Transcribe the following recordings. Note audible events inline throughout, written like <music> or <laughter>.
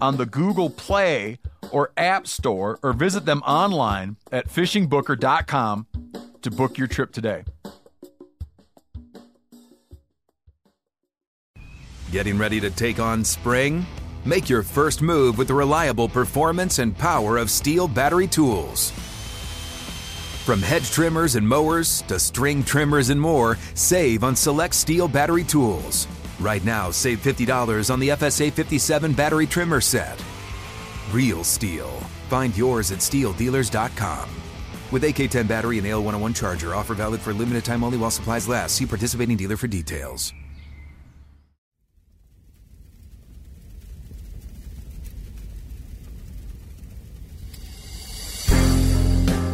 on the Google Play or App Store or visit them online at fishingbooker.com to book your trip today. Getting ready to take on spring? Make your first move with the reliable performance and power of STIHL battery tools. From hedge trimmers and mowers to string trimmers and more, save on select STIHL battery tools. Right now, save $50 on the FSA 57 battery trimmer set. Real STIHL. Find yours at stihldealers.com. With AK10 battery and AL101 charger, offer valid for limited time only while supplies last. See participating dealer for details.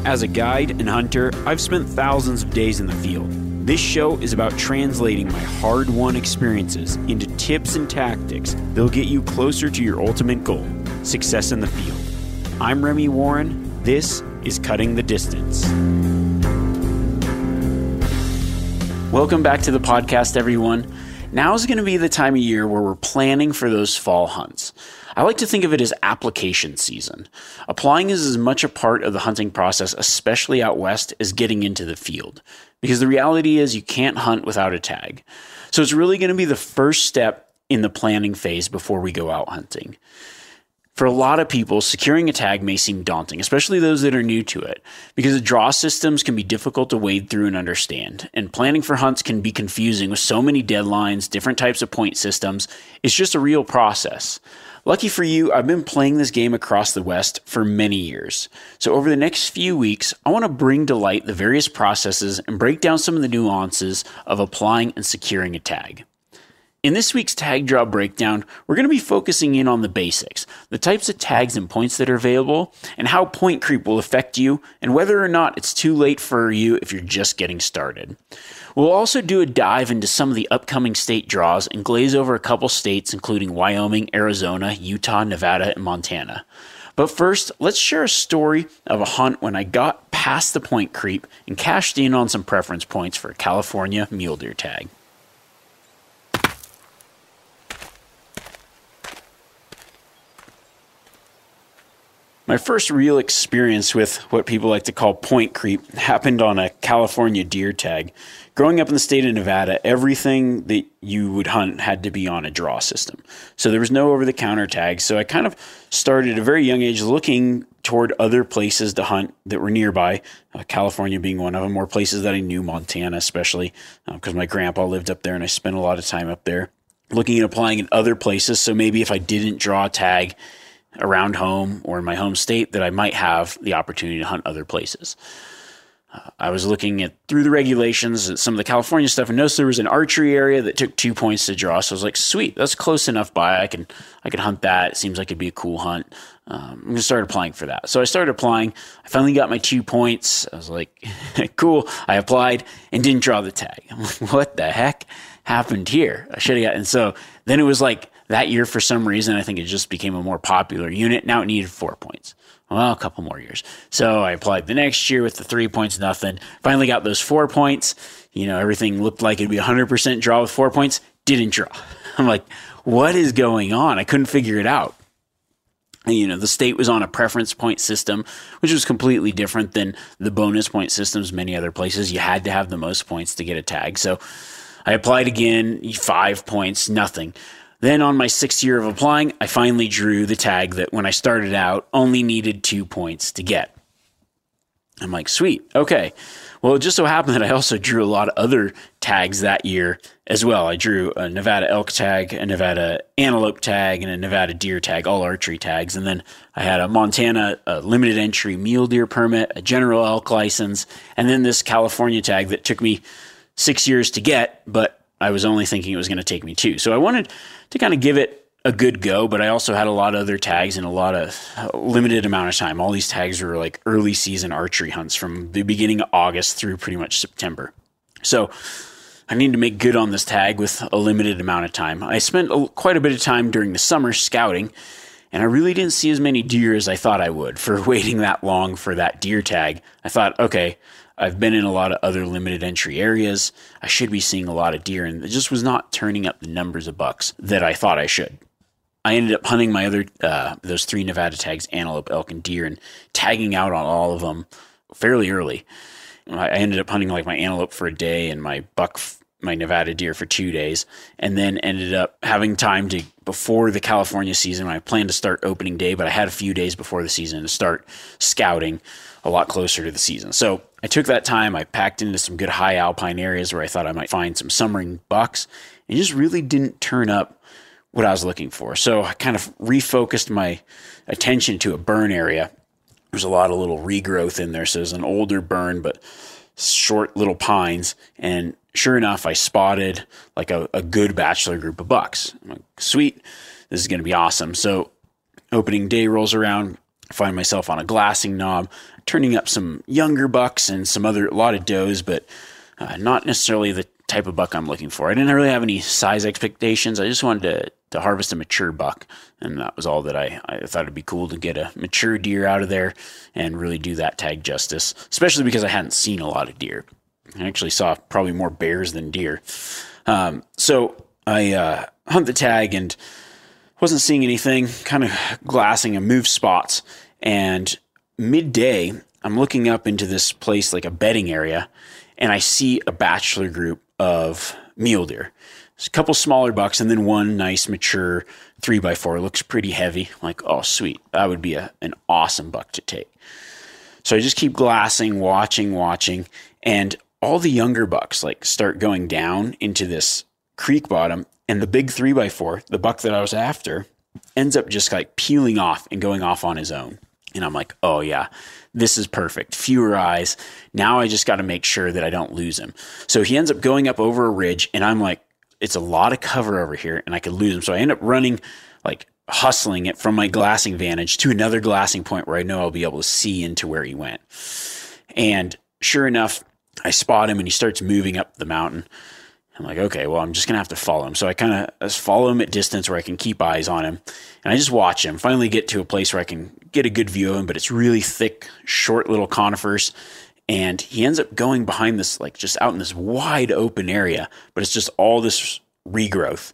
As a guide and hunter, I've spent thousands of days in the field. This show is about translating my hard won experiences into tips and tactics that'll get you closer to your ultimate goal success in the field. I'm Remy Warren. This is Cutting the Distance. Welcome back to the podcast, everyone. Now is going to be the time of year where we're planning for those fall hunts. I like to think of it as application season. Applying is as much a part of the hunting process, especially out west, as getting into the field. Because the reality is you can't hunt without a tag. So it's really going to be the first step in the planning phase before we go out hunting. For a lot of people, securing a tag may seem daunting, especially those that are new to it, because the draw systems can be difficult to wade through and understand. And planning for hunts can be confusing with so many deadlines, different types of point systems. It's just a real process. Lucky for you, I've been playing this game across the West for many years. So, over the next few weeks, I want to bring to light the various processes and break down some of the nuances of applying and securing a tag. In this week's tag draw breakdown, we're going to be focusing in on the basics, the types of tags and points that are available, and how point creep will affect you, and whether or not it's too late for you if you're just getting started. We'll also do a dive into some of the upcoming state draws and glaze over a couple states, including Wyoming, Arizona, Utah, Nevada, and Montana. But first, let's share a story of a hunt when I got past the point creep and cashed in on some preference points for a California mule deer tag. My first real experience with what people like to call point creep happened on a California deer tag. Growing up in the state of Nevada, everything that you would hunt had to be on a draw system. So there was no over the counter tags. So I kind of started at a very young age looking toward other places to hunt that were nearby, uh, California being one of them, or places that I knew, Montana especially, because uh, my grandpa lived up there and I spent a lot of time up there. Looking at applying in other places. So maybe if I didn't draw a tag, around home or in my home state that I might have the opportunity to hunt other places. Uh, I was looking at through the regulations at some of the California stuff and noticed there was an archery area that took two points to draw. So I was like, sweet, that's close enough by. I can I can hunt that. It seems like it'd be a cool hunt. Um, I'm gonna start applying for that. So I started applying. I finally got my two points. I was like, <laughs> cool. I applied and didn't draw the tag. I'm <laughs> like, what the heck happened here? I should have got. And so then it was like that year, for some reason, I think it just became a more popular unit. Now it needed four points. Well, a couple more years. So I applied the next year with the three points, nothing. Finally got those four points. You know, everything looked like it'd be 100% draw with four points. Didn't draw. <laughs> I'm like, what is going on? I couldn't figure it out. you know, the state was on a preference point system, which was completely different than the bonus point systems many other places. You had to have the most points to get a tag. So I applied again, five points, nothing. Then on my sixth year of applying, I finally drew the tag that when I started out only needed two points to get. I'm like, sweet, okay. Well, it just so happened that I also drew a lot of other tags that year as well. I drew a Nevada elk tag, a Nevada antelope tag, and a Nevada deer tag, all archery tags. And then I had a Montana a limited entry mule deer permit, a general elk license, and then this California tag that took me six years to get, but I was only thinking it was going to take me two. So I wanted to kind of give it a good go, but I also had a lot of other tags and a lot of uh, limited amount of time. All these tags were like early season archery hunts from the beginning of August through pretty much September. So I needed to make good on this tag with a limited amount of time. I spent a, quite a bit of time during the summer scouting, and I really didn't see as many deer as I thought I would for <laughs> waiting that long for that deer tag. I thought, okay, I've been in a lot of other limited entry areas. I should be seeing a lot of deer, and it just was not turning up the numbers of bucks that I thought I should. I ended up hunting my other uh, those three Nevada tags, antelope, elk, and deer, and tagging out on all of them fairly early. I ended up hunting like my antelope for a day and my buck, my Nevada deer for two days, and then ended up having time to before the California season. I planned to start opening day, but I had a few days before the season to start scouting a lot closer to the season. So I took that time. I packed into some good high alpine areas where I thought I might find some summering bucks, and just really didn't turn up what I was looking for. So I kind of refocused my attention to a burn area. There's a lot of little regrowth in there. So it's an older burn, but short little pines. And sure enough, I spotted like a, a good bachelor group of bucks. I'm like, sweet, this is going to be awesome. So opening day rolls around. Find myself on a glassing knob, turning up some younger bucks and some other, a lot of does, but uh, not necessarily the type of buck I'm looking for. I didn't really have any size expectations. I just wanted to to harvest a mature buck, and that was all that I I thought it'd be cool to get a mature deer out of there and really do that tag justice, especially because I hadn't seen a lot of deer. I actually saw probably more bears than deer. Um, so I uh, hunt the tag and wasn't seeing anything, kind of glassing and move spots. And midday, I'm looking up into this place like a bedding area, and I see a bachelor group of mule deer. A couple smaller bucks and then one nice mature three by four. Looks pretty heavy. I'm like, oh sweet, that would be a, an awesome buck to take. So I just keep glassing, watching, watching, and all the younger bucks like start going down into this creek bottom, and the big three by four, the buck that I was after, ends up just like peeling off and going off on his own. And I'm like, oh yeah, this is perfect. Fewer eyes. Now I just got to make sure that I don't lose him. So he ends up going up over a ridge, and I'm like, it's a lot of cover over here and I could lose him. So I end up running, like hustling it from my glassing vantage to another glassing point where I know I'll be able to see into where he went. And sure enough, I spot him and he starts moving up the mountain. I'm like, okay, well, I'm just gonna have to follow him. So I kind of follow him at distance where I can keep eyes on him, and I just watch him. Finally, get to a place where I can get a good view of him, but it's really thick, short little conifers, and he ends up going behind this like just out in this wide open area but it's just all this regrowth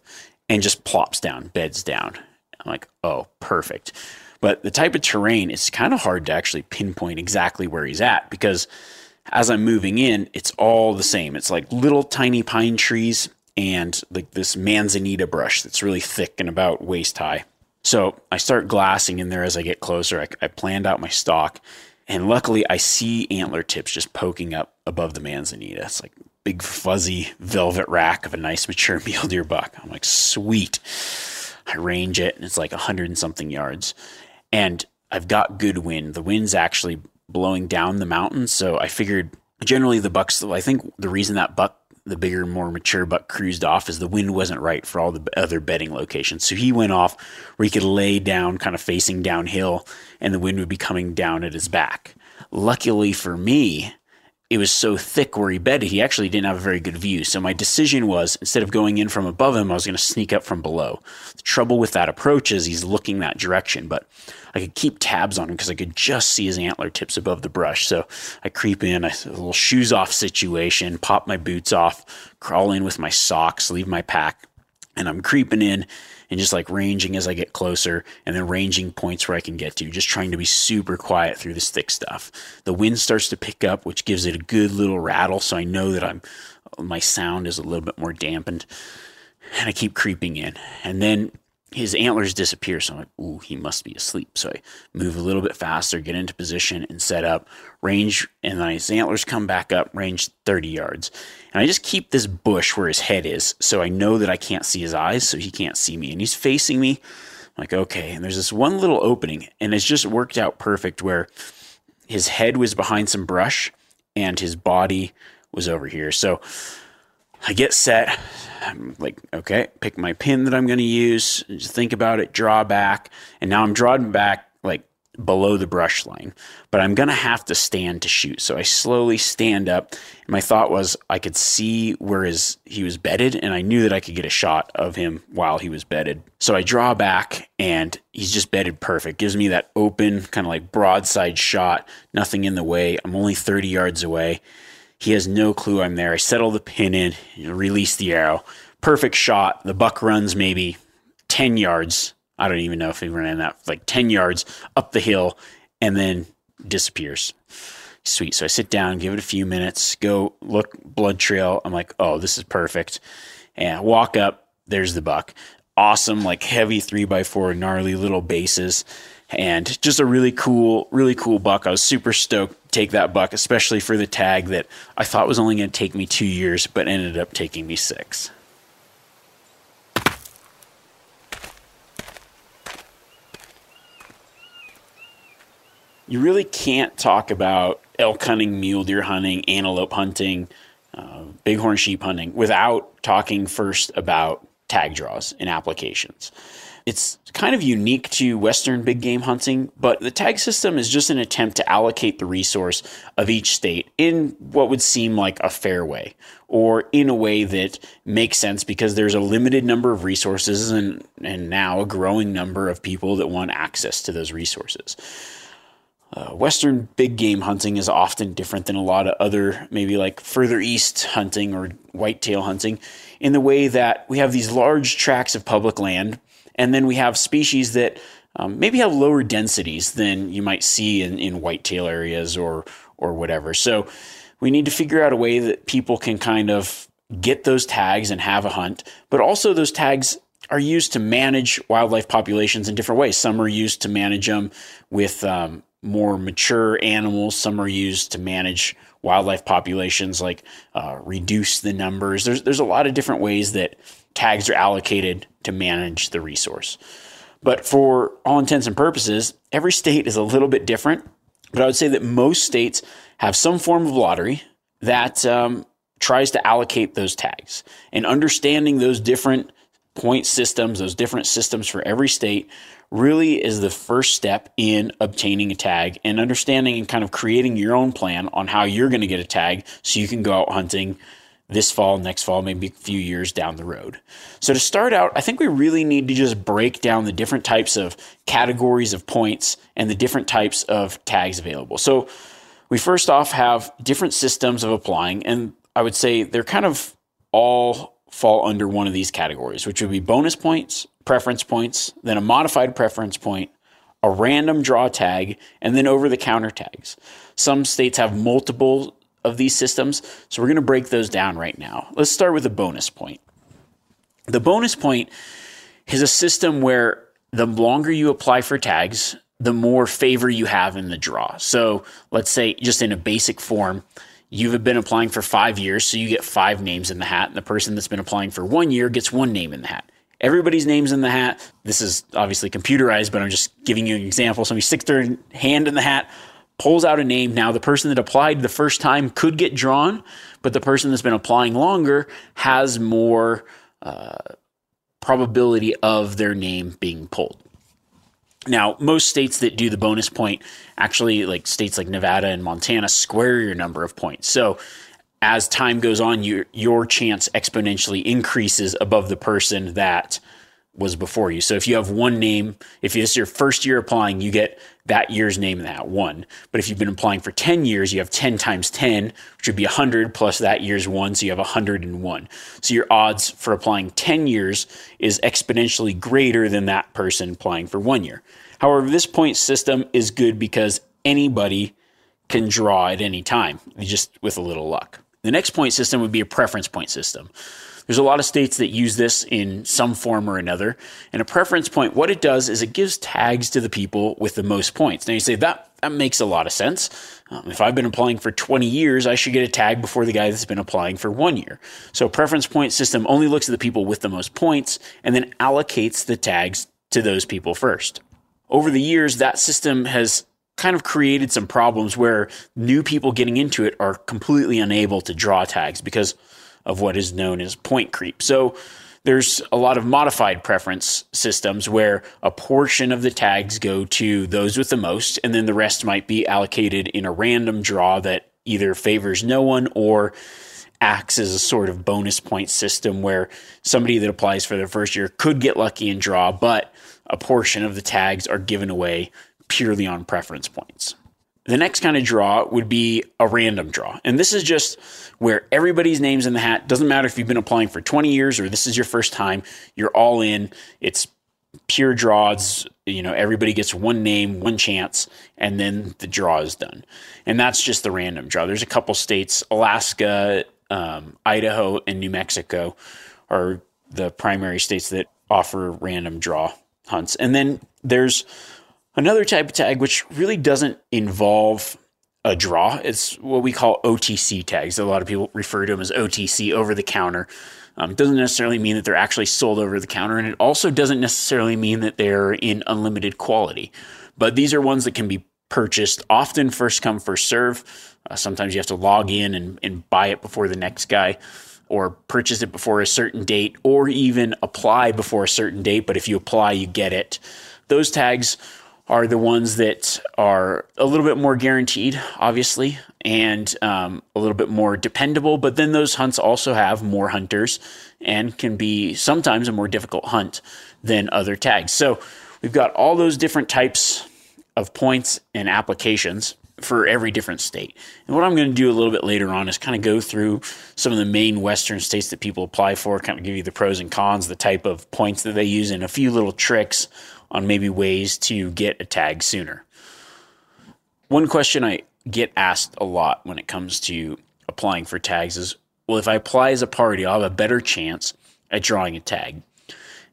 and just plops down beds down i'm like oh perfect but the type of terrain is kind of hard to actually pinpoint exactly where he's at because as i'm moving in it's all the same it's like little tiny pine trees and like this manzanita brush that's really thick and about waist high so i start glassing in there as i get closer i, I planned out my stock, and luckily, I see antler tips just poking up above the manzanita. It's like big fuzzy velvet rack of a nice mature <laughs> mule deer buck. I'm like, sweet. I range it, and it's like a hundred and something yards. And I've got good wind. The wind's actually blowing down the mountain, so I figured generally the bucks. I think the reason that buck the bigger, more mature buck cruised off is the wind wasn't right for all the other bedding locations. So he went off where he could lay down, kind of facing downhill, and the wind would be coming down at his back. Luckily for me, it was so thick where he bedded, he actually didn't have a very good view. So my decision was instead of going in from above him, I was going to sneak up from below. The trouble with that approach is he's looking that direction, but I could keep tabs on him because I could just see his antler tips above the brush. So I creep in, a little shoes off situation, pop my boots off, crawl in with my socks, leave my pack, and I'm creeping in and just like ranging as I get closer and then ranging points where I can get to, just trying to be super quiet through this thick stuff. The wind starts to pick up, which gives it a good little rattle. So I know that I'm, my sound is a little bit more dampened. And I keep creeping in. And then his antlers disappear. So I'm like, ooh, he must be asleep. So I move a little bit faster, get into position and set up range. And then his antlers come back up, range 30 yards. And I just keep this bush where his head is. So I know that I can't see his eyes, so he can't see me. And he's facing me. I'm like, okay. And there's this one little opening, and it's just worked out perfect where his head was behind some brush and his body was over here. So I get set. I'm like, okay, pick my pin that I'm going to use. Just think about it, draw back. And now I'm drawing back like below the brush line, but I'm going to have to stand to shoot. So I slowly stand up. My thought was I could see where his, he was bedded and I knew that I could get a shot of him while he was bedded. So I draw back and he's just bedded perfect. Gives me that open kind of like broadside shot, nothing in the way. I'm only 30 yards away. He has no clue I'm there. I settle the pin in, release the arrow. Perfect shot. The buck runs maybe 10 yards. I don't even know if he ran that, like 10 yards up the hill and then disappears. Sweet. So I sit down, give it a few minutes, go look, blood trail. I'm like, oh, this is perfect. And I walk up, there's the buck. Awesome, like heavy three by four, gnarly little bases and just a really cool, really cool buck. I was super stoked to take that buck, especially for the tag that I thought was only going to take me two years, but ended up taking me six. You really can't talk about elk hunting, mule deer hunting, antelope hunting, uh, bighorn sheep hunting without talking first about tag draws and applications. It's kind of unique to Western big game hunting, but the tag system is just an attempt to allocate the resource of each state in what would seem like a fair way or in a way that makes sense because there's a limited number of resources and, and now a growing number of people that want access to those resources. Uh, Western big game hunting is often different than a lot of other, maybe like further east hunting or whitetail hunting, in the way that we have these large tracts of public land and then we have species that um, maybe have lower densities than you might see in, in whitetail areas or or whatever. So we need to figure out a way that people can kind of get those tags and have a hunt, but also those tags are used to manage wildlife populations in different ways. Some are used to manage them with um, more mature animals. Some are used to manage wildlife populations, like uh, reduce the numbers. There's there's a lot of different ways that tags are allocated to manage the resource. But for all intents and purposes, every state is a little bit different. But I would say that most states have some form of lottery that um, tries to allocate those tags. And understanding those different point systems, those different systems for every state, really is the first step in obtaining a tag and understanding and kind of creating your own plan on how you're going to get a tag so you can go out hunting this fall, next fall, maybe a few years down the road. So, to start out, I think we really need to just break down the different types of categories of points and the different types of tags available. So, we first off have different systems of applying, and I would say they're kind of all fall under one of these categories, which would be bonus points, preference points, then a modified preference point, a random draw tag, and then over the counter tags. Some states have multiple of these systems. So we're going to break those down right now. Let's start with a bonus point. The bonus point is a system where the longer you apply for tags, the more favor you have in the draw. So let's say, just in a basic form, you've been applying for five years, so you get five names in the hat, and the person that's been applying for one year gets one name in the hat. Everybody's name's in the hat. This is obviously computerized, but I'm just giving you an example. Somebody sticks their hand in the hat, pulls out a name. Now, the person that applied the first time could get drawn, but the person that's been applying longer has more uh, probability of their name being pulled. Now, most states that do the bonus point actually, like states like Nevada and Montana, square your number of points. So as time goes on, your your chance exponentially increases above the person that was before you. So if you have one name, if this is your first year applying, you get that year's name in that one. But if you've been applying for 10 years, you have 10 times 10, which would be 100 plus that year's one. So you have 101. So your odds for applying 10 years is exponentially greater than that person applying for one year. However, this point system is good because anybody can draw at any time, just with a little luck. The next point system would be a preference point system. There's a lot of states that use this in some form or another. And a preference point, what it does is it gives tags to the people with the most points. Now you say that that makes a lot of sense. Um, if I've been applying for 20 years, I should get a tag before the guy that's been applying for one year. So preference point system only looks at the people with the most points and then allocates the tags to those people first. Over the years, that system has kind of created some problems where new people getting into it are completely unable to draw tags because of what is known as point creep. So there's a lot of modified preference systems where a portion of the tags go to those with the most, and then the rest might be allocated in a random draw that either favors no one or acts as a sort of bonus point system where somebody that applies for their first year could get lucky and draw, but a portion of the tags are given away purely on preference points. The next kind of draw would be a random draw. And this is just where everybody's name's in the hat. Doesn't matter if you've been applying for 20 years or this is your first time, you're all in. It's pure draws. You know, everybody gets one name, one chance, and then the draw is done. And that's just the random draw. There's a couple states, Alaska, um, Idaho, and New Mexico are the primary states that offer random draw hunts. And then there's Another type of tag, which really doesn't involve a draw, it's what we call OTC tags. A lot of people refer to them as OTC, over the counter. Um, doesn't necessarily mean that they're actually sold over the counter, and it also doesn't necessarily mean that they're in unlimited quality. But these are ones that can be purchased often first come, first serve. Uh, sometimes you have to log in and, and buy it before the next guy, or purchase it before a certain date, or even apply before a certain date. But if you apply, you get it. Those tags are the ones that are a little bit more guaranteed, obviously, and um, a little bit more dependable. But then those hunts also have more hunters and can be sometimes a more difficult hunt than other tags. So we've got all those different types of points and applications for every different state. And what I'm going to do a little bit later on is kind of go through some of the main Western states that people apply for, kind of give you the pros and cons, the type of points that they use, and a few little tricks on maybe ways to get a tag sooner. One question I get asked a lot when it comes to applying for tags is well, if I apply as a party, I'll have a better chance at drawing a tag.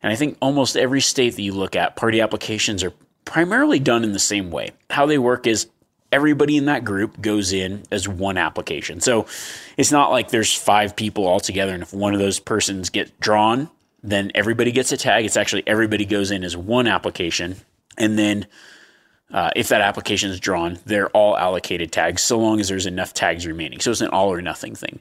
And I think almost every state that you look at, party applications are primarily done in the same way. How they work is everybody in that group goes in as one application. So it's not like there's five people all together, and if one of those persons get drawn, then everybody gets a tag. It's actually everybody goes in as one application. And then uh, if that application is drawn, they're all allocated tags so long as there's enough tags remaining. So it's an all or nothing thing.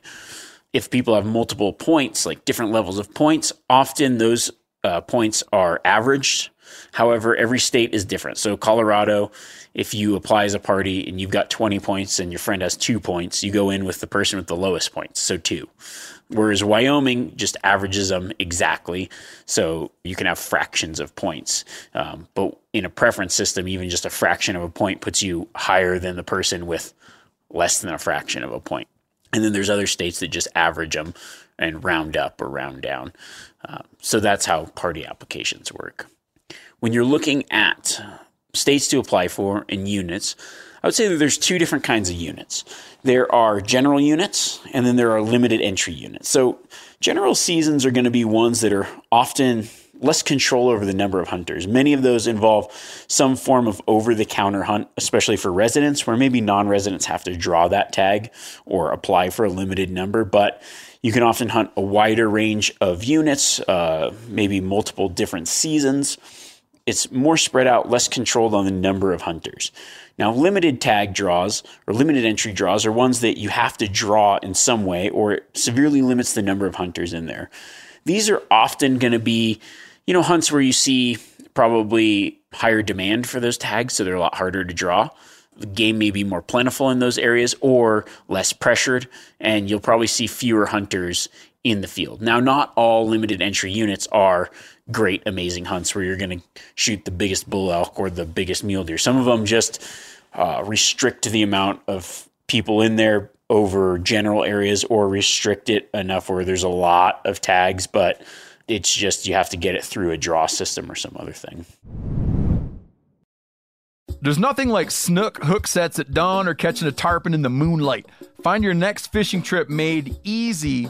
If people have multiple points, like different levels of points, often those uh, points are averaged. However, every state is different. So Colorado, if you apply as a party and you've got 20 points and your friend has two points, you go in with the person with the lowest points, so two. Whereas Wyoming just averages them exactly. So you can have fractions of points. Um, but in a preference system, even just a fraction of a point puts you higher than the person with less than a fraction of a point. And then there's other states that just average them and round up or round down. Uh, so that's how party applications work. When you're looking at states to apply for and units, I would say that there's two different kinds of units. There are general units and then there are limited entry units. So general seasons are going to be ones that are often less control over the number of hunters. Many of those involve some form of over the counter hunt, especially for residents, where maybe non residents have to draw that tag or apply for a limited number. But you can often hunt a wider range of units, uh, maybe multiple different seasons. It's more spread out, less controlled on the number of hunters. Now, limited tag draws or limited entry draws are ones that you have to draw in some way or it severely limits the number of hunters in there. These are often going to be, you know, hunts where you see probably higher demand for those tags, so they're a lot harder to draw. The game may be more plentiful in those areas or less pressured, and you'll probably see fewer hunters in the field. Now, not all limited entry units are great, amazing hunts where you're going to shoot the biggest bull elk or the biggest mule deer. Some of them just uh, restrict the amount of people in there over general areas or restrict it enough where there's a lot of tags, but it's just you have to get it through a draw system or some other thing. There's nothing like snook hook sets at dawn or catching a tarpon in the moonlight. Find your next fishing trip made easy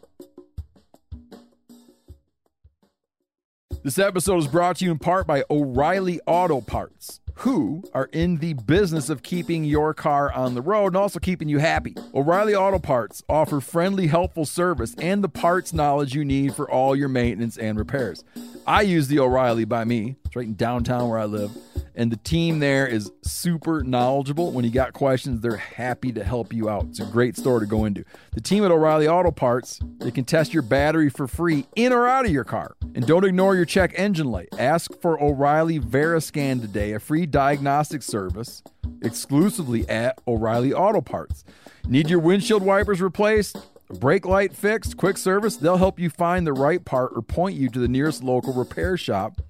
This episode is brought to you in part by O'Reilly Auto Parts, who are in the business of keeping your car on the road and also keeping you happy. O'Reilly Auto Parts offer friendly, helpful service and the parts knowledge you need for all your maintenance and repairs. I use the O'Reilly by me, it's right in downtown where I live and the team there is super knowledgeable. When you got questions, they're happy to help you out. It's a great store to go into. The team at O'Reilly Auto Parts, they can test your battery for free in or out of your car. And don't ignore your check engine light. Ask for O'Reilly Veriscan today, a free diagnostic service exclusively at O'Reilly Auto Parts. Need your windshield wipers replaced? Brake light fixed, quick service, they'll help you find the right part or point you to the nearest local repair shop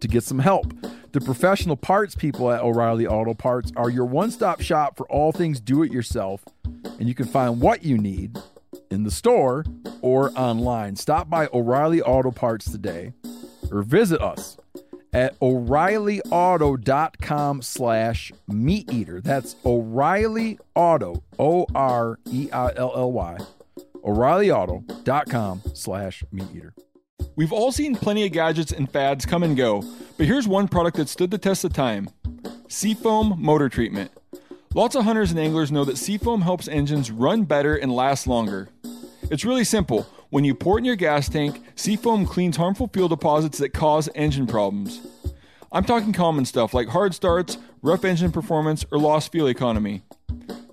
to get some help. The professional parts people at O'Reilly Auto Parts are your one stop shop for all things do it yourself, and you can find what you need in the store or online. Stop by O'Reilly Auto Parts today or visit us at o'reillyauto.com slash meat eater that's o'reilly auto o-r-e-i-l-l-y o'reillyauto.com slash meat eater We've all seen plenty of gadgets and fads come and go, but here's one product that stood the test of time Seafoam Motor Treatment. Lots of hunters and anglers know that seafoam helps engines run better and last longer. It's really simple. When you pour it in your gas tank, seafoam cleans harmful fuel deposits that cause engine problems. I'm talking common stuff like hard starts, rough engine performance, or lost fuel economy.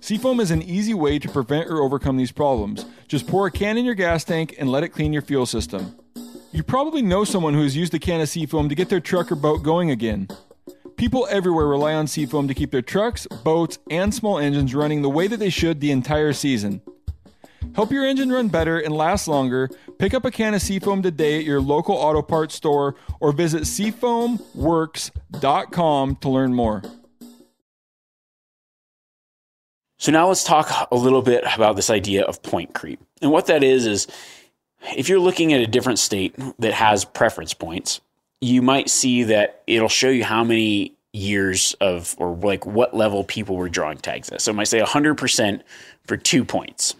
Seafoam is an easy way to prevent or overcome these problems. Just pour a can in your gas tank and let it clean your fuel system. You probably know someone who has used a can of seafoam to get their truck or boat going again. People everywhere rely on seafoam to keep their trucks, boats, and small engines running the way that they should the entire season. Help your engine run better and last longer. Pick up a can of Seafoam today at your local auto parts store or visit seafoamworks.com to learn more. So now let's talk a little bit about this idea of point creep. And what that is is if you're looking at a different state that has preference points, you might see that it'll show you how many years of or like what level people were drawing tags at. So it might say 100% for 2 points.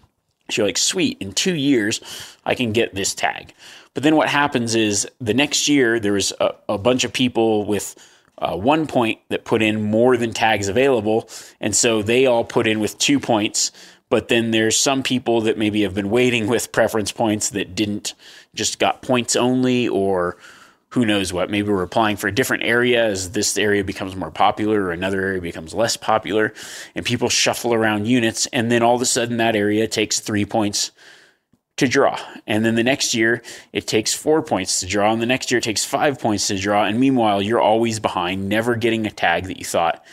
So you're like, sweet, in two years, I can get this tag. But then what happens is the next year, there was a, a bunch of people with uh, one point that put in more than tags available. And so they all put in with two points. But then there's some people that maybe have been waiting <laughs> with preference points that didn't just got points only or who knows what. Maybe we're applying for a different area as this area becomes more popular or another area becomes less popular and people shuffle around units. And then all of a sudden that area takes three points to draw. And then the next year it takes four points to draw. And the next year it takes five points to draw. And meanwhile, you're always behind, never getting a tag that you thought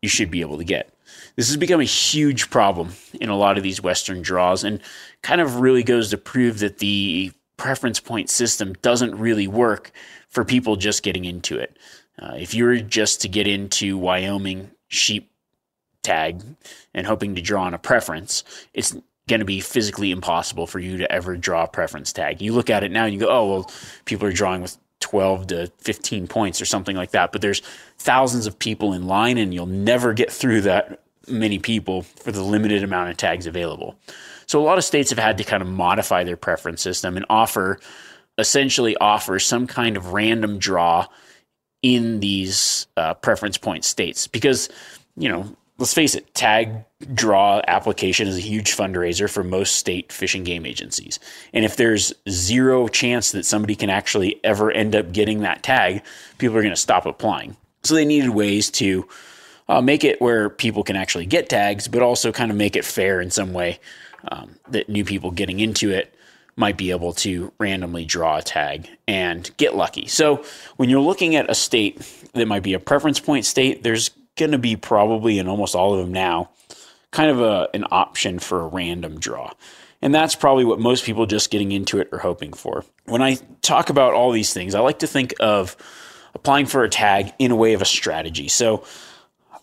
you should be able to get. This has become a huge problem in a lot of these Western draws and kind of really goes to prove that the preference point system doesn't really work for people just getting into it. Uh, if you were just to get into Wyoming sheep tag and hoping to draw on a preference, it's going to be physically impossible for you to ever draw a preference tag. You look at it now and you go, oh, well, people are drawing with 12 to 15 points or something like that. But there's thousands of people in line and you'll never get through that many people for the limited amount of tags available. So a lot of states have had to kind of modify their preference system and offer essentially offer some kind of random draw in these uh, preference point states because you know let's face it tag draw application is a huge fundraiser for most state fishing game agencies and if there's zero chance that somebody can actually ever end up getting that tag people are going to stop applying so they needed ways to uh, make it where people can actually get tags, but also kind of make it fair in some way um, that new people getting into it might be able to randomly draw a tag and get lucky. So when you're looking at a state that might be a preference point state, there's going to be probably in almost all of them now kind of a, an option for a random draw. And that's probably what most people just getting into it are hoping for. When I talk about all these things, I like to think of applying for a tag in a way of a strategy. So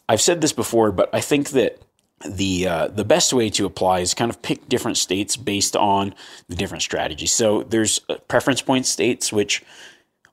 I've said this before, but I think that the uh, the best way to apply is kind of pick different states based on the different strategies. So there's uh, preference point states, which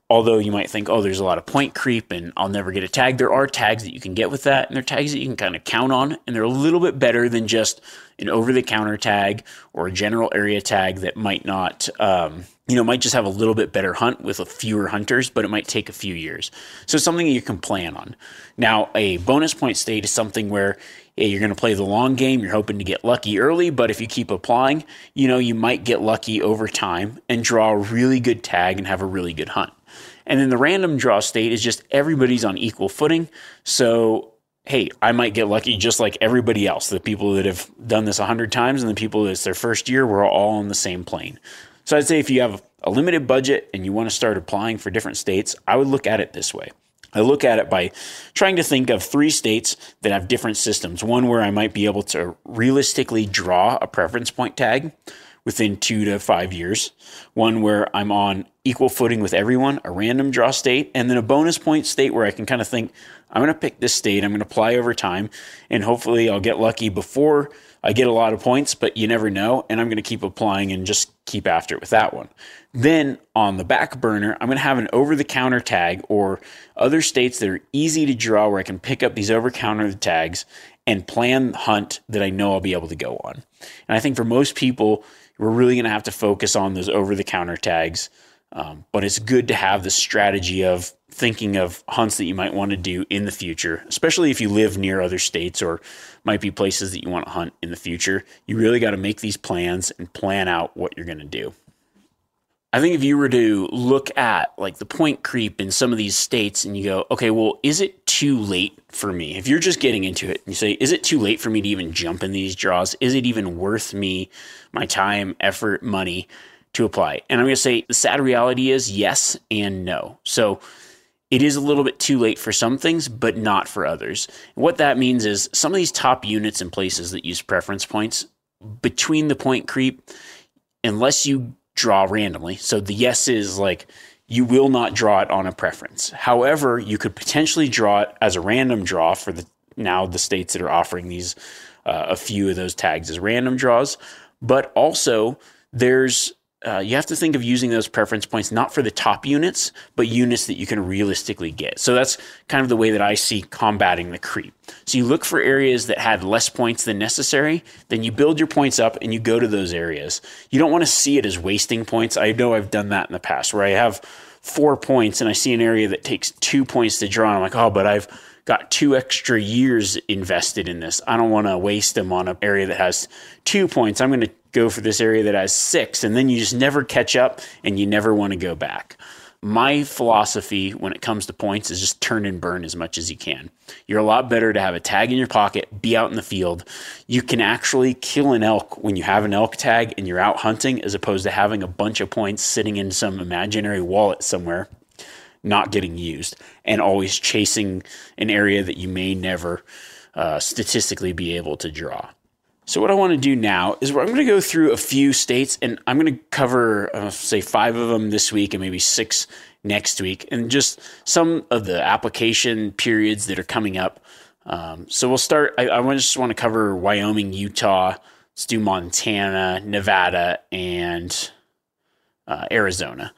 although you might think, oh, there's a lot of point creep and I'll never get a tag, there are tags that you can get with that, and they're tags that you can kind of count on, and they're a little bit better than just an over the counter tag or a general area tag that might not. Um, you know, might just have a little bit better hunt with a fewer hunters, but it might take a few years. So something you can plan on. Now, a bonus point state is something where yeah, you're going to play the long game. You're hoping to get lucky early, but if you keep applying, you know, you might get lucky over time and draw a really good tag and have a really good hunt. And then the random draw state is just everybody's on equal footing. So, hey, I might get lucky just like everybody else. The people that have done this a hundred times and the people that it's their first year, we're all on the same plane. So I'd say if you have a limited budget and you want to start applying for different states, I would look at it this way. I look at it by trying to think of three states that have different systems. One where I might be able to realistically draw a preference point tag within two to five years. One where I'm on equal footing with everyone, a random draw state, and then a bonus point state where I can kind of think, I'm going to pick this state, I'm going to apply over time, and hopefully I'll get lucky before I get a lot of points, but you never know. And I'm going to keep applying and just keep after it with that one. Then on the back burner, I'm going to have an over the counter tag or other states that are easy to draw where I can pick up these over counter tags and plan hunt that I know I'll be able to go on. And I think for most people, we're really going to have to focus on those over the counter tags. Um, but it's good to have the strategy of thinking of hunts that you might want to do in the future, especially if you live near other states or might be places that you want to hunt in the future. You really got to make these plans and plan out what you're going to do. I think if you were to look at like the point creep in some of these states and you go, okay, well, is it too late for me? If you're just getting into it and you say, is it too late for me to even jump in these draws? Is it even worth me my time, effort, money to apply? And I'm going to say the sad reality is yes and no. So it is a little bit too late for some things, but not for others. what that means is some of these top units and places that use preference points between the point creep, unless you draw randomly. So the yes is like you will not draw it on a preference. However, you could potentially draw it as a random draw for the now the states that are offering these uh, a few of those tags as random draws, but also there's uh, you have to think of using those preference points not for the top units, but units that you can realistically get. So that's kind of the way that I see combating the creep. So you look for areas that had less points than necessary, then you build your points up and you go to those areas. You don't want to see it as wasting points. I know I've done that in the past where I have four points and I see an area that takes two points to draw. And I'm like, oh, but I've got two extra years invested in this. I don't want to waste them on an area that has two points. I'm going to go for this area that has six, and then you just never catch up and you never want to go back. My philosophy when it comes to points is just turn and burn as much as you can. You're a lot better to have a tag in your pocket, be out in the field. You can actually kill an elk when you have an elk tag and you're out hunting, as opposed to having a bunch of points sitting in some imaginary wallet somewhere, not getting used, and always chasing an area that you may never uh, statistically be able to draw. So what I want to do now is I'm going to go through a few states, and I'm going to cover, uh, say, five of them this week and maybe six next week, and just some of the application periods that are coming up. Um, so we'll start. I, I just want to cover Wyoming, Utah. Let's do Montana, Nevada, and uh, Arizona,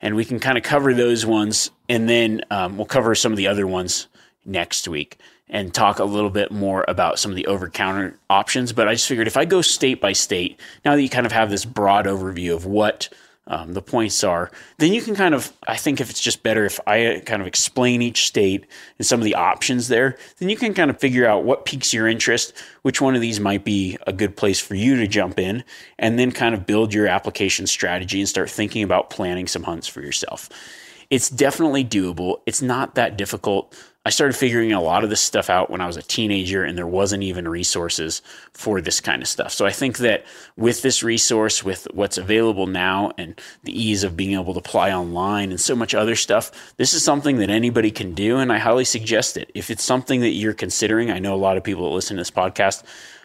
and we can kind of cover those ones, and then um, we'll cover some of the other ones next week and talk a little bit more about some of the over counter options. But I just figured if I go state by state, now that you kind of have this broad overview of what um, the points are, then you can kind of, I think if it's just better if I kind of explain each state and some of the options there, then you can kind of figure out what piques your interest, which one of these might be a good place for you to jump in, and then kind of build your application strategy and start thinking about planning some hunts for yourself. It's definitely doable. It's not that difficult. I started figuring a lot of this stuff out when I was a teenager and there wasn't even resources for this kind of stuff. So I think that with this resource, with what's available now and the ease of being able to apply online and so much other stuff, this is something that anybody can do. And I highly suggest it. If it's something that you're considering, I know a lot of people that listen to this podcast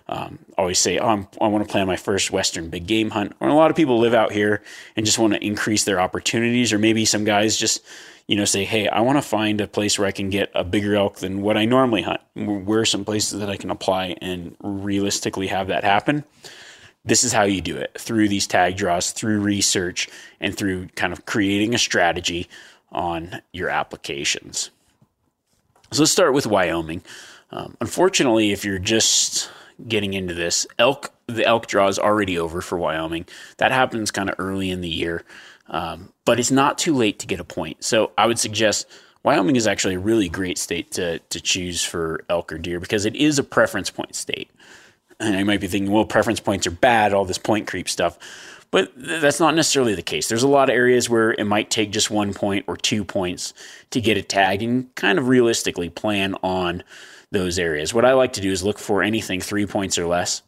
um, always say, oh, i want to plan my first Western big game hunt. Or a lot of people live out here and just want to increase their opportunities. Or maybe some guys just, you know, say, hey, I want to find a place where I can get a bigger elk than what I normally hunt. Where are some places that I can apply and realistically have that happen? This is how you do it through these tag draws, through research, and through kind of creating a strategy on your applications. So let's start with Wyoming. Um, unfortunately, if you're just getting into this, elk the elk draw is already over for Wyoming. That happens kind of early in the year, um, but it's not too late to get a point. So I would suggest Wyoming is actually a really great state to to choose for elk or deer because it is a preference point state. And you might be thinking, well, preference points are bad, all this point creep stuff. But that's not necessarily the case. There's a lot of areas where it might take just one point or two points to get a tag and kind of realistically plan on those areas. What I like to do is look for anything three points or less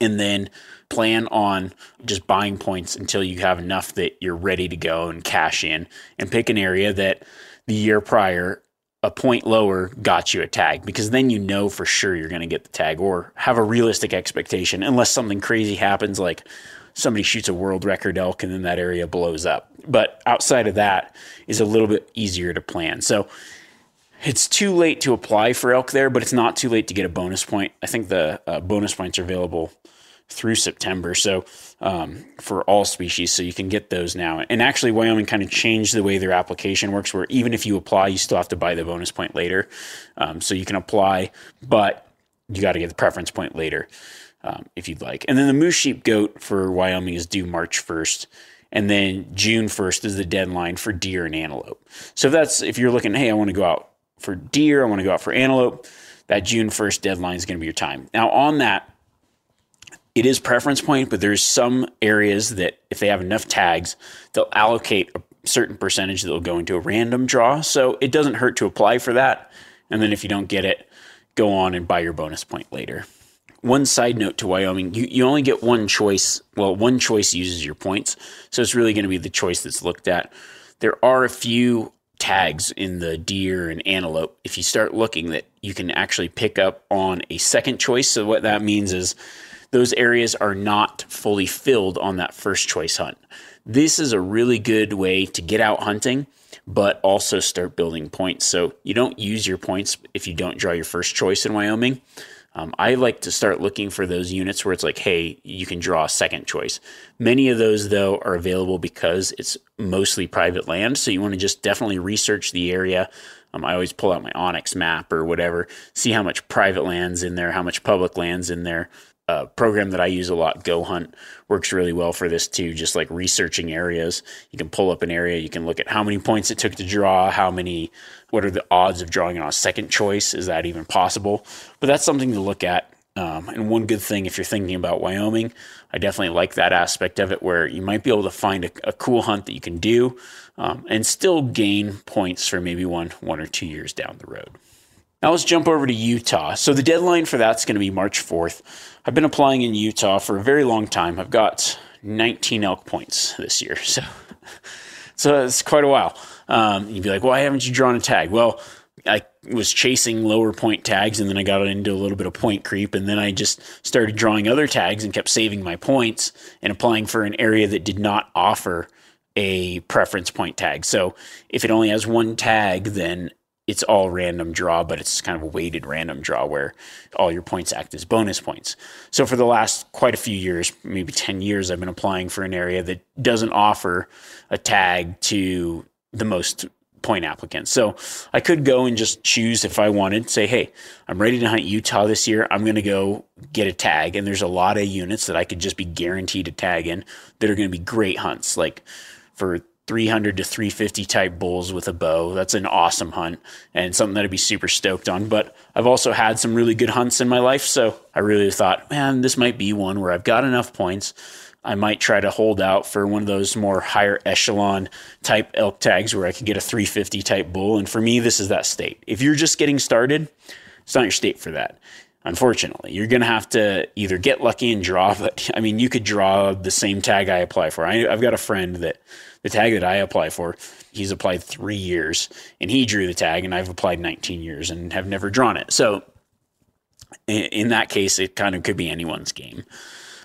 and then plan on just buying points until you have enough that you're ready to go and cash in and pick an area that the year prior a point lower got you a tag because then you know for sure you're going to get the tag or have a realistic expectation unless something crazy happens like somebody shoots a world record elk and then that area blows up. But outside of that is a little bit easier to plan. So it's too late to apply for elk there, but it's not too late to get a bonus point. I think the uh, bonus points are available through September. So um, for all species, so you can get those now. And actually, Wyoming kind of changed the way their application works, where even if you apply, you still have to buy the bonus point later. Um, so you can apply, but you got to get the preference point later um, if you'd like. And then the moose sheep goat for Wyoming is due March 1st. And then June 1st is the deadline for deer and antelope. So that's if you're looking, hey, I want to go out for deer, I want to go out for antelope, that June 1st deadline is going to be your time. Now, on that, it is preference point, but there's some areas that if they have enough tags, they'll allocate a certain percentage that will go into a random draw. So it doesn't hurt to apply for that. And then if you don't get it, go on and buy your bonus point later one side note to Wyoming, you, you only get one choice. Well, one choice uses your points. So it's really going to be the choice that's looked at. There are a few tags in the deer and antelope. If you start looking, that you can actually pick up on a second choice. So what that means is those areas are not fully filled on that first choice hunt. This is a really good way to get out hunting, but also start building points. So you don't use your points if you don't draw your first choice in Wyoming. Um, I like to start looking for those units where it's like, hey, you can draw a second choice. Many of those, though, are available because it's mostly private land. So you want to just definitely research the area. Um, I always pull out my onX map or whatever, see how much private land's in there, how much public land's in there. A program that I use a lot, goHUNT, works really well for this too. Just like researching areas, you can pull up an area, you can look at how many points it took to draw, how many what are the odds of drawing on a second choice? Is that even possible? But that's something to look at. Um, and one good thing, if you're thinking about Wyoming, I definitely like that aspect of it where you might be able to find a, a cool hunt that you can do um, and still gain points for maybe one, one or two years down the road. Now let's jump over to Utah. So the deadline for that's going to be March 4th. I've been applying in Utah for a very long time. I've got 19 elk points this year. <laughs> So, so it's quite a while. Um, you'd be like, why haven't you drawn a tag? Well, I was chasing lower point tags and then I got into a little bit of point creep and then I just started drawing other tags and kept saving my points and applying for an area that did not offer a preference point tag. So if it only has one tag, then it's all random draw, but it's kind of a weighted random draw where all your points act as bonus points. So for the last quite a few years, maybe 10 years, I've been applying for an area that doesn't offer a tag to the most point applicants. So I could go and just choose if I wanted, say, hey, I'm ready to hunt Utah this year. I'm going to go get a tag. And there's a lot of units that I could just be guaranteed a tag in that are going to be great hunts. Like for 300 to 350 type bulls with a bow. That's an awesome hunt and something that I'd be super stoked on. But I've also had some really good hunts in my life. So I really thought, man, this might be one where I've got enough points I might try to hold out for one of those more higher echelon type elk tags where I could get a 350 type bull. And for me, this is that state. If you're just getting started, it's not your state for that. Unfortunately, you're going to have to either get lucky and draw, but I mean, you could draw the same tag I apply for. I, I've got a friend that the tag that I apply for, he's applied three years and he drew the tag, and I've applied 19 years and have never drawn it. So In, that case, it kind of could be anyone's game.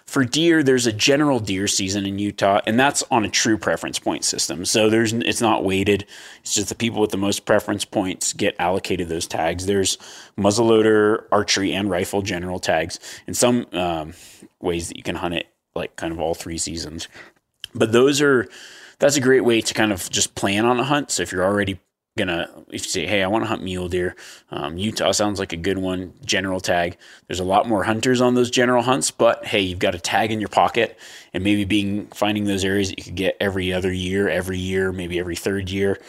For deer, there's a general deer season in Utah, and that's on a true preference point system. So there's it's not weighted. It's just the people with the most preference points get allocated those tags. There's muzzleloader, archery, and rifle general tags, and some um, ways that you can hunt it like kind of all three seasons. But those are that's a great way to kind of just plan on a hunt. So if you're already gonna if you say hey i want to hunt mule deer um, utah sounds like a good one general tag there's a lot more hunters on those general hunts but hey you've got a tag in your pocket and maybe being finding those areas that you could get every other year every year maybe every third year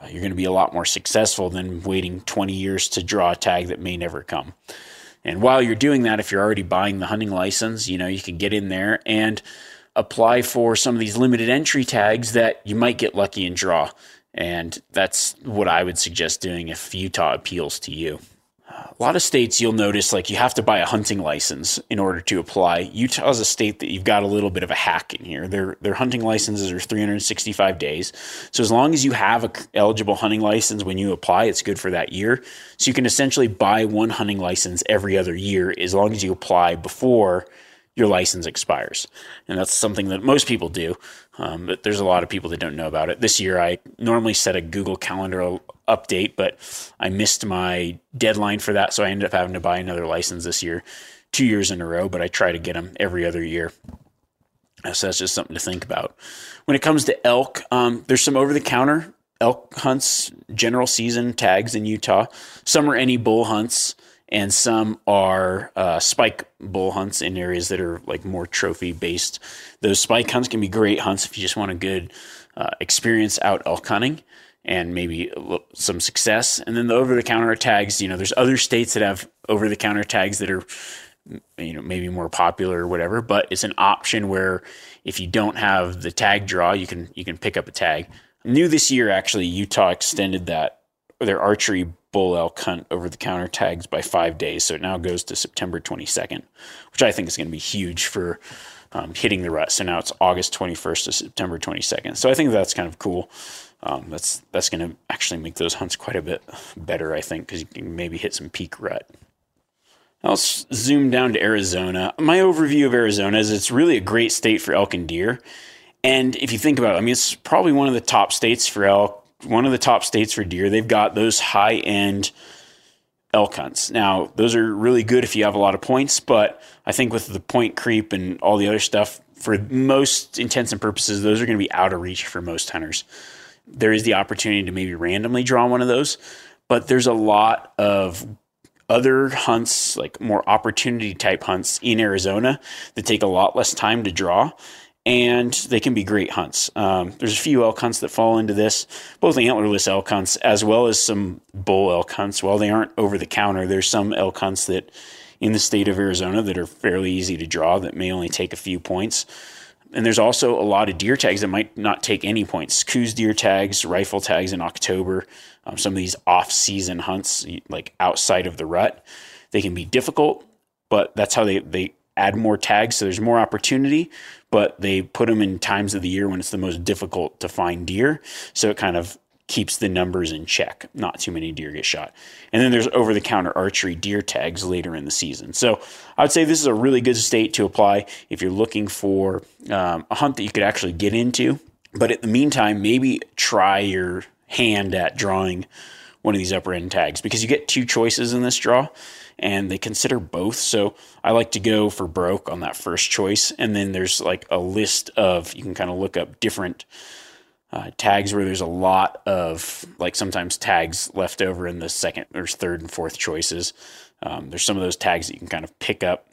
uh, you're going to be a lot more successful than waiting 20 years to draw a tag that may never come and while you're doing that if you're already buying the hunting license you know you can get in there and apply for some of these limited entry tags that you might get lucky and draw and that's what I would suggest doing if Utah appeals to you. A lot of states you'll notice like you have to buy a hunting license in order to apply. Utah is a state that you've got a little bit of a hack in here. Their their hunting licenses are 365 days. So as long as you have a eligible hunting license when you apply, it's good for that year. So you can essentially buy one hunting license every other year as long as you apply before your license expires. And that's something that most people do. Um, but there's a lot of people that don't know about it. This year, I normally set a Google Calendar update, but I missed my deadline for that. So I ended up having to buy another license this year, two years in a row, but I try to get them every other year. So that's just something to think about. When it comes to elk, um, there's some over the counter elk hunts, general season tags in Utah. Some are any bull hunts and some are uh, spike bull hunts in areas that are like more trophy based. Those spike hunts can be great hunts if you just want a good uh, experience out elk hunting and maybe some success. And then the over the counter tags, you know, there's other states that have over the counter tags that are you know maybe more popular or whatever, but it's an option where if you don't have the tag draw, you can you can pick up a tag. New this year, actually, Utah extended that their archery bull elk hunt over the counter tags by five days. So it now goes to September 22nd, which I think is going to be huge for um, hitting the rut. So now it's August 21st to September 22nd. So I think that's kind of cool. Um, that's that's going to actually make those hunts quite a bit better, I think, because you can maybe hit some peak rut. Let's zoom down to Arizona. My overview of Arizona is it's really a great state for elk and deer. And if you think about it, I mean, it's probably one of the top states for elk one of the top states for deer. They've got those high end elk hunts. Now, those are really good if you have a lot of points, but I think with the point creep and all the other stuff, for most intents and purposes, those are going to be out of reach for most hunters. There is the opportunity to maybe randomly draw one of those, but there's a lot of other hunts, like more opportunity type hunts in Arizona that take a lot less time to draw and they can be great hunts. Um, there's a few elk hunts that fall into this, both antlerless elk hunts as well as some bull elk hunts. While they aren't over the counter, there's some elk hunts that in the state of Arizona that are fairly easy to draw that may only take a few points. And there's also a lot of deer tags that might not take any points. Coues deer tags, rifle tags in October, um, some of these off-season hunts, like outside of the rut, they can be difficult, but that's how they, they add more tags. So there's more opportunity, but they put them in times of the year when it's the most difficult to find deer. So it kind of keeps the numbers in check. Not too many deer get shot. And then there's over the counter archery deer tags later in the season. So I would say this is a really good state to apply if you're looking for um, a hunt that you could actually get into. But in the meantime, maybe try your hand at drawing one of these upper end tags because you get two choices in this draw and they consider both. So I like to go for broke on that first choice. And then there's like a list of, you can kind of look up different uh, tags where there's a lot of, like sometimes tags left over in the second or third and fourth choices. Um, there's some of those tags that you can kind of pick up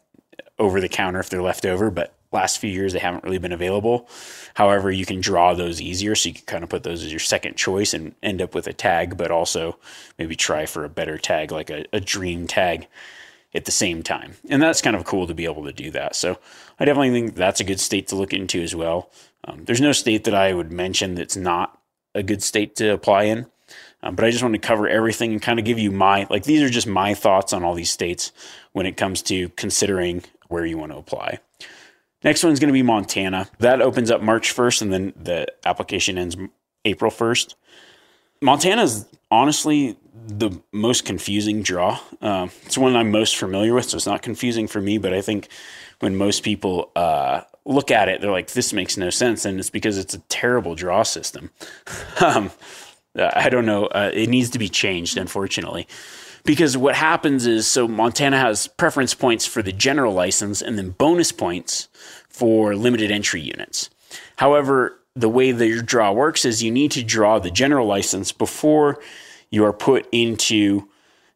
over the counter if they're left over, but last few years they haven't really been available. However, you can draw those easier, so you can kind of put those as your second choice and end up with a tag, but also maybe try for a better tag like a, a dream tag at the same time. And that's kind of cool to be able to do that. So I definitely think that's a good state to look into as well. Um, there's no state that I would mention that's not a good state to apply in. Um, but I just want to cover everything and kind of give you my, like, these are just my thoughts on all these states when it comes to considering where you want to apply. Next one's going to be Montana. That opens up March 1st, and then the application ends April 1st. Montana is honestly the most confusing draw. Uh, it's one I'm most familiar with, so it's not confusing for me. But I think when most people uh, look at it, they're like, "This makes no sense," and it's because it's a terrible draw system. <laughs> um, I don't know. Uh, it needs to be changed, unfortunately, because what happens is so Montana has preference points for the general license and then bonus points for limited entry units. However, the way your draw works is you need to draw the general license before you are put into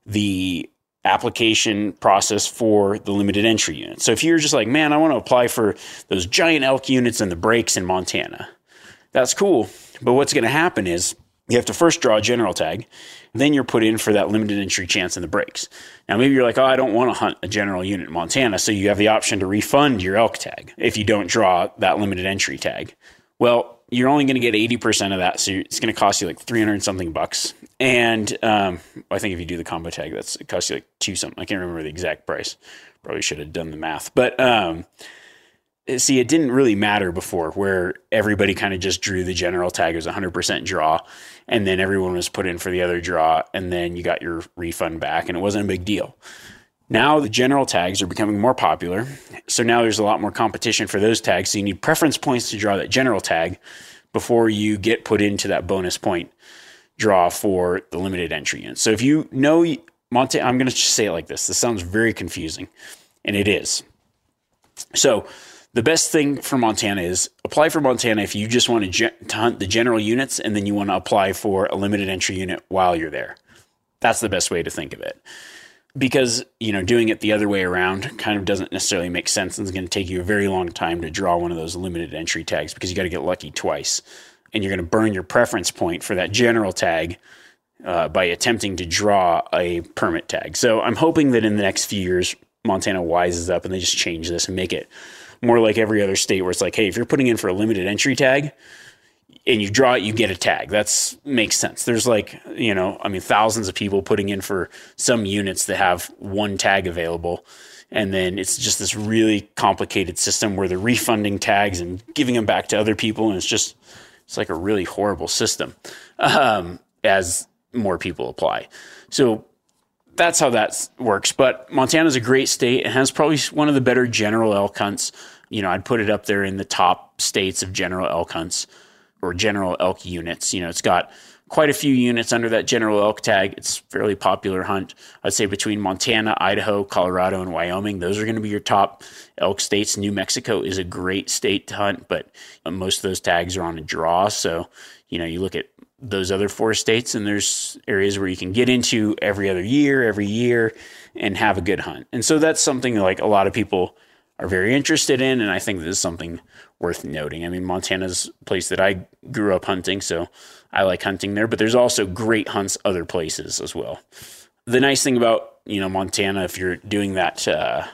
the application process for the limited entry unit. So if you're just like, man, I want to apply for those giant elk units and the breaks in Montana, that's cool. But what's going to happen is you have to first draw a general tag, then you're put in for that limited entry chance in the breaks. Now, maybe you're like, oh, I don't want to hunt a general unit in Montana, so you have the option to refund your elk tag if you don't draw that limited entry tag. Well, you're only going to get 80% of that. So it's going to cost you like 300 something bucks. And um, I think if you do the combo tag, that's it costs you like two something. I can't remember the exact price. Probably should have done the math. But um, see, it didn't really matter before where everybody kind of just drew the general tag as 100% draw. And then everyone was put in for the other draw. And then you got your refund back. And it wasn't a big deal. Now the general tags are becoming more popular. So now there's a lot more competition for those tags. So you need preference points to draw that general tag before you get put into that bonus point draw for the limited entry unit. So if you know Monte, I'm going to just say it like this. This sounds very confusing, and it is. So the best thing for Montana is apply for Montana if you just want to, ge- to hunt the general units and then you want to apply for a limited entry unit while you're there. That's the best way to think of it because you know doing it the other way around kind of doesn't necessarily make sense and it's going to take you a very long time to draw one of those limited entry tags because you got to get lucky twice and you're going to burn your preference point for that general tag uh, by attempting to draw a permit tag so i'm hoping that in the next few years montana wises up and they just change this and make it more like every other state where it's like hey if you're putting in for a limited entry tag and you draw it, you get a tag. That's makes sense. There's like, you know, I mean, thousands of people putting in for some units that have one tag available. And then it's just this really complicated system where they're refunding tags and giving them back to other people. And it's just, it's like a really horrible system um, as more people apply. So that's how that works. But Montana's a great state and has probably one of the better general elk hunts. You know, I'd put it up there in the top states of general elk hunts or general elk units. You know, it's got quite a few units under that general elk tag. It's fairly popular hunt. I'd say between Montana, Idaho, Colorado, and Wyoming, those are going to be your top elk states. New Mexico is a great state to hunt, but uh, most of those tags are on a draw. So, you know, you look at those other four states, and there's areas where you can get into every other year, every year, and have a good hunt. And so that's something like a lot of people are very interested in, and I think this is something worth noting. I mean, Montana's place that I grew up hunting, so I like hunting there, but there's also great hunts other places as well. The nice thing about, you know, Montana, if you're doing that uh,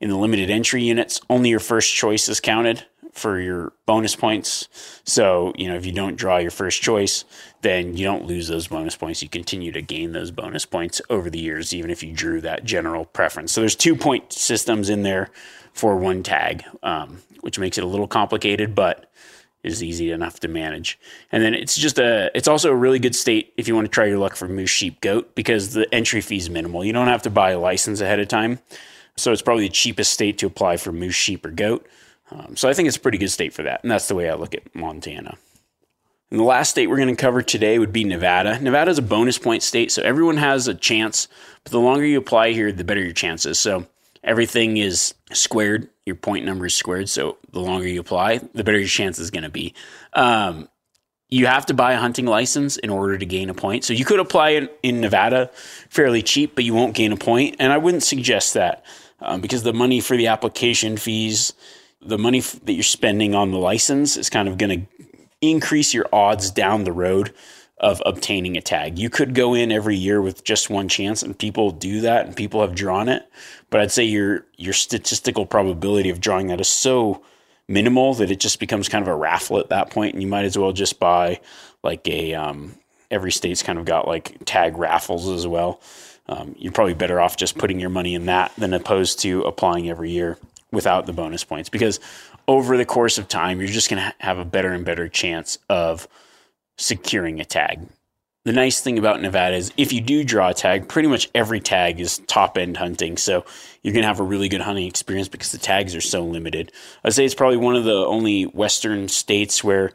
in the limited entry units, only your first choice is counted for your bonus points. So, you know, if you don't draw your first choice, then you don't lose those bonus points. You continue to gain those bonus points over the years, even if you drew that general preference. So there's two point systems in there for one tag. Um, which makes it a little complicated, but is easy enough to manage. And then it's just a it's also a really good state if you want to try your luck for moose, sheep, goat because the entry fee is minimal. You don't have to buy a license ahead of time. So it's probably the cheapest state to apply for moose, sheep, or goat. Um, so I think it's a pretty good state for that. And that's the way I look at Montana. And the last state we're going to cover today would be Nevada. Nevada is a bonus point state, so everyone has a chance. But the longer you apply here, the better your chances. So everything is squared. Your point number is squared. So the longer you apply, the better your chance is going to be. Um, you have to buy a hunting license in order to gain a point. So you could apply it in Nevada fairly cheap, but you won't gain a point. And I wouldn't suggest that um, because the money for the application fees, the money f- that you're spending on the license is kind of going to increase your odds down the road of obtaining a tag. You could go in every year with just one chance, and people do that, and people have drawn it. But I'd say your your statistical probability of drawing that is so minimal that it just becomes kind of a raffle at that point, and you might as well just buy like a um, every state's kind of got like tag raffles as well. Um, you're probably better off just putting your money in that than opposed to applying every year without the bonus points because over the course of time, you're just going to have a better and better chance of securing a tag. the nice thing about Nevada is if you do draw a tag, pretty much every tag is top end hunting. So you're going to have a really good hunting experience because the tags are so limited. I'd say it's probably one of the only Western states where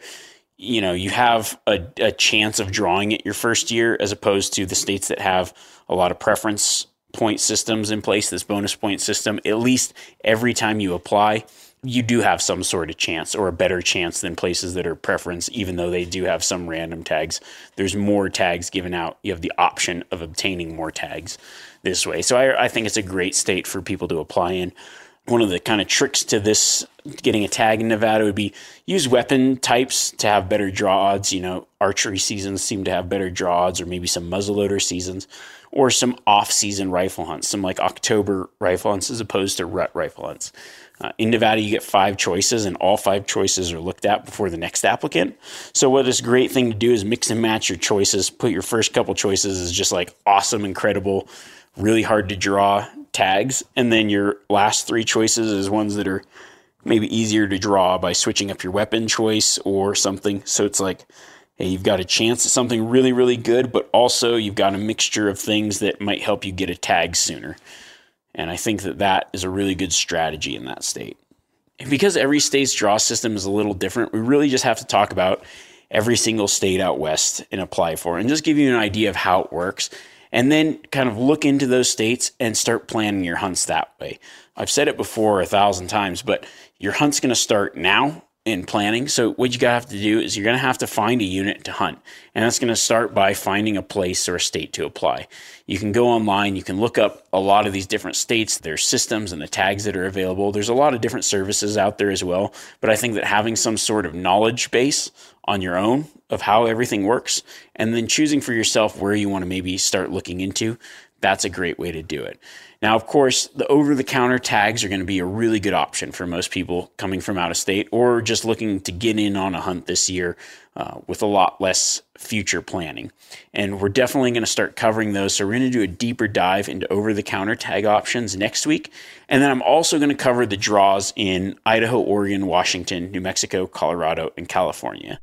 you know you have a, a chance of drawing it your first year as opposed to the states that have a lot of preference point systems in place this bonus point system at least every time you apply you do have some sort of chance or a better chance than places that are preference, even though they do have some random tags. There's more tags given out. You have the option of obtaining more tags this way. So I, I think it's a great state for people to apply in. One of the kind of tricks to this getting a tag in Nevada would be use weapon types to have better draw odds. You know, archery seasons seem to have better draw odds, or maybe some muzzleloader seasons, or some off season rifle hunts, some like October rifle hunts as opposed to rut rifle hunts. Uh, in Nevada, you get five choices, and all five choices are looked at before the next applicant. So, what is a great thing to do is mix and match your choices. Put your first couple choices as just like awesome, incredible, really hard to draw tags, and then your last three choices is ones that are maybe easier to draw by switching up your weapon choice or something. So it's like, hey, you've got a chance at something really, really good, but also you've got a mixture of things that might help you get a tag sooner. And I think that that is a really good strategy in that state. And because every state's draw system is a little different, we really just have to talk about every single state out west and apply for and just give you an idea of how it works. And then kind of look into those states and start planning your hunts that way. I've said it before a thousand times, but your hunt's going to start now in planning. So what you gotta have to do is you're gonna have to find a unit to hunt, and that's gonna start by finding a place or a state to apply. You can go online, you can look up a lot of these different states, their systems and the tags that are available. There's a lot of different services out there as well, but I think that having some sort of knowledge base on your own of how everything works, and then choosing for yourself where you want to maybe start looking into, that's a great way to do it. Now, of course, the over the counter tags are going to be a really good option for most people coming from out of state or just looking to get in on a hunt this year uh, with a lot less future planning. And we're definitely going to start covering those. So, we're going to do a deeper dive into over the counter tag options next week. And then I'm also going to cover the draws in Idaho, Oregon, Washington, New Mexico, Colorado, and California.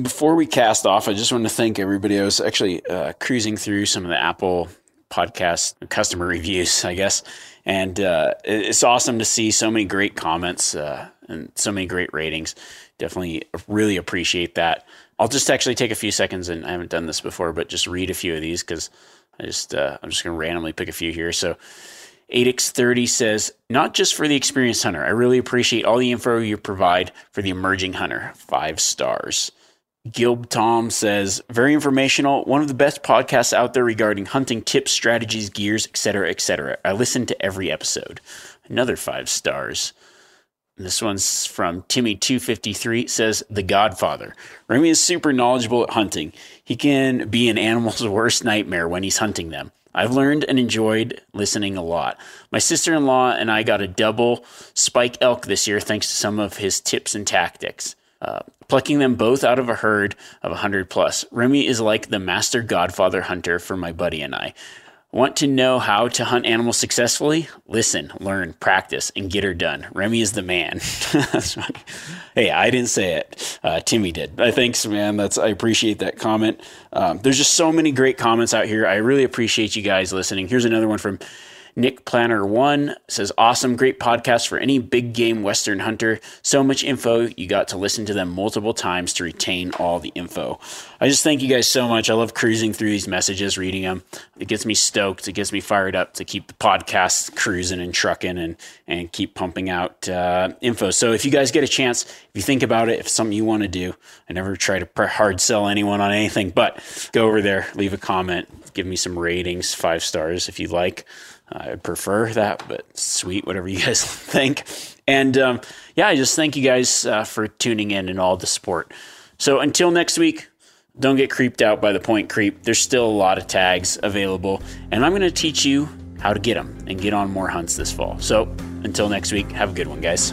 Before we cast off, I just want to thank everybody. I was actually uh, cruising through some of the Apple podcast customer reviews, I guess. And uh, it's awesome to see so many great comments uh, and so many great ratings. Definitely really appreciate that. I'll just actually take a few seconds, and I haven't done this before, but just read a few of these because I just uh, I'm just going to randomly pick a few here. So. 8x30 says, not just for the experienced hunter. I really appreciate all the info you provide for the emerging hunter. Five stars. Gilb Tom says, very informational, one of the best podcasts out there regarding hunting tips, strategies, gears, etc., etc. I listen to every episode. Another five stars. This one's from Timmy253 says, The Godfather. Remy is super knowledgeable at hunting. He can be an animal's <laughs> worst nightmare when he's hunting them. I've learned and enjoyed listening a lot. My sister in law and I got a double spike elk this year thanks to some of his tips and tactics. Uh, plucking them both out of a herd of 100 plus. Remy is like the master godfather hunter for my buddy and I. Want to know how to hunt animals successfully? Listen, learn, practice, and get her done. Remy is the man. <laughs> hey, I didn't say it. Uh, Timmy did. I thanks, man. That's I appreciate that comment. Um, there's just so many great comments out here. I really appreciate you guys listening. Here's another one from Nick Planner One says, awesome, great podcast for any big game Western hunter. So much info. You got to listen to them multiple times to retain all the info. I just thank you guys so much. I love cruising through these messages, reading them. It gets me stoked. It gets me fired up to keep the podcast cruising and trucking and, and keep pumping out uh, info. So if you guys get a chance, if you think about it, if something you want to do, I never try to hard sell anyone on anything, but go over there, leave a comment, give me some ratings, five stars if you like. I'd prefer that, but sweet, whatever you <laughs> guys think. And um, yeah, I just thank you guys uh, for tuning in and all the support. So until next week, don't get creeped out by the point creep. There's still a lot of tags available, and I'm going to teach you how to get them and get on more hunts this fall. So until next week, have a good one, guys.